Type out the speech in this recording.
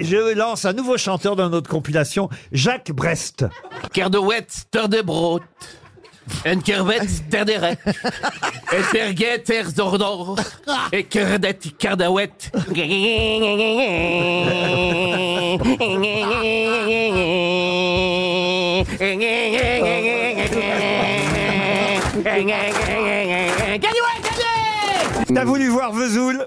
je lance un nouveau chanteur dans notre compilation, Jacques Brest. Cardouette, Ter de Brood. Une kerwet ter Et terget ter zordor. Et kerdet T'as voulu voir Vesoul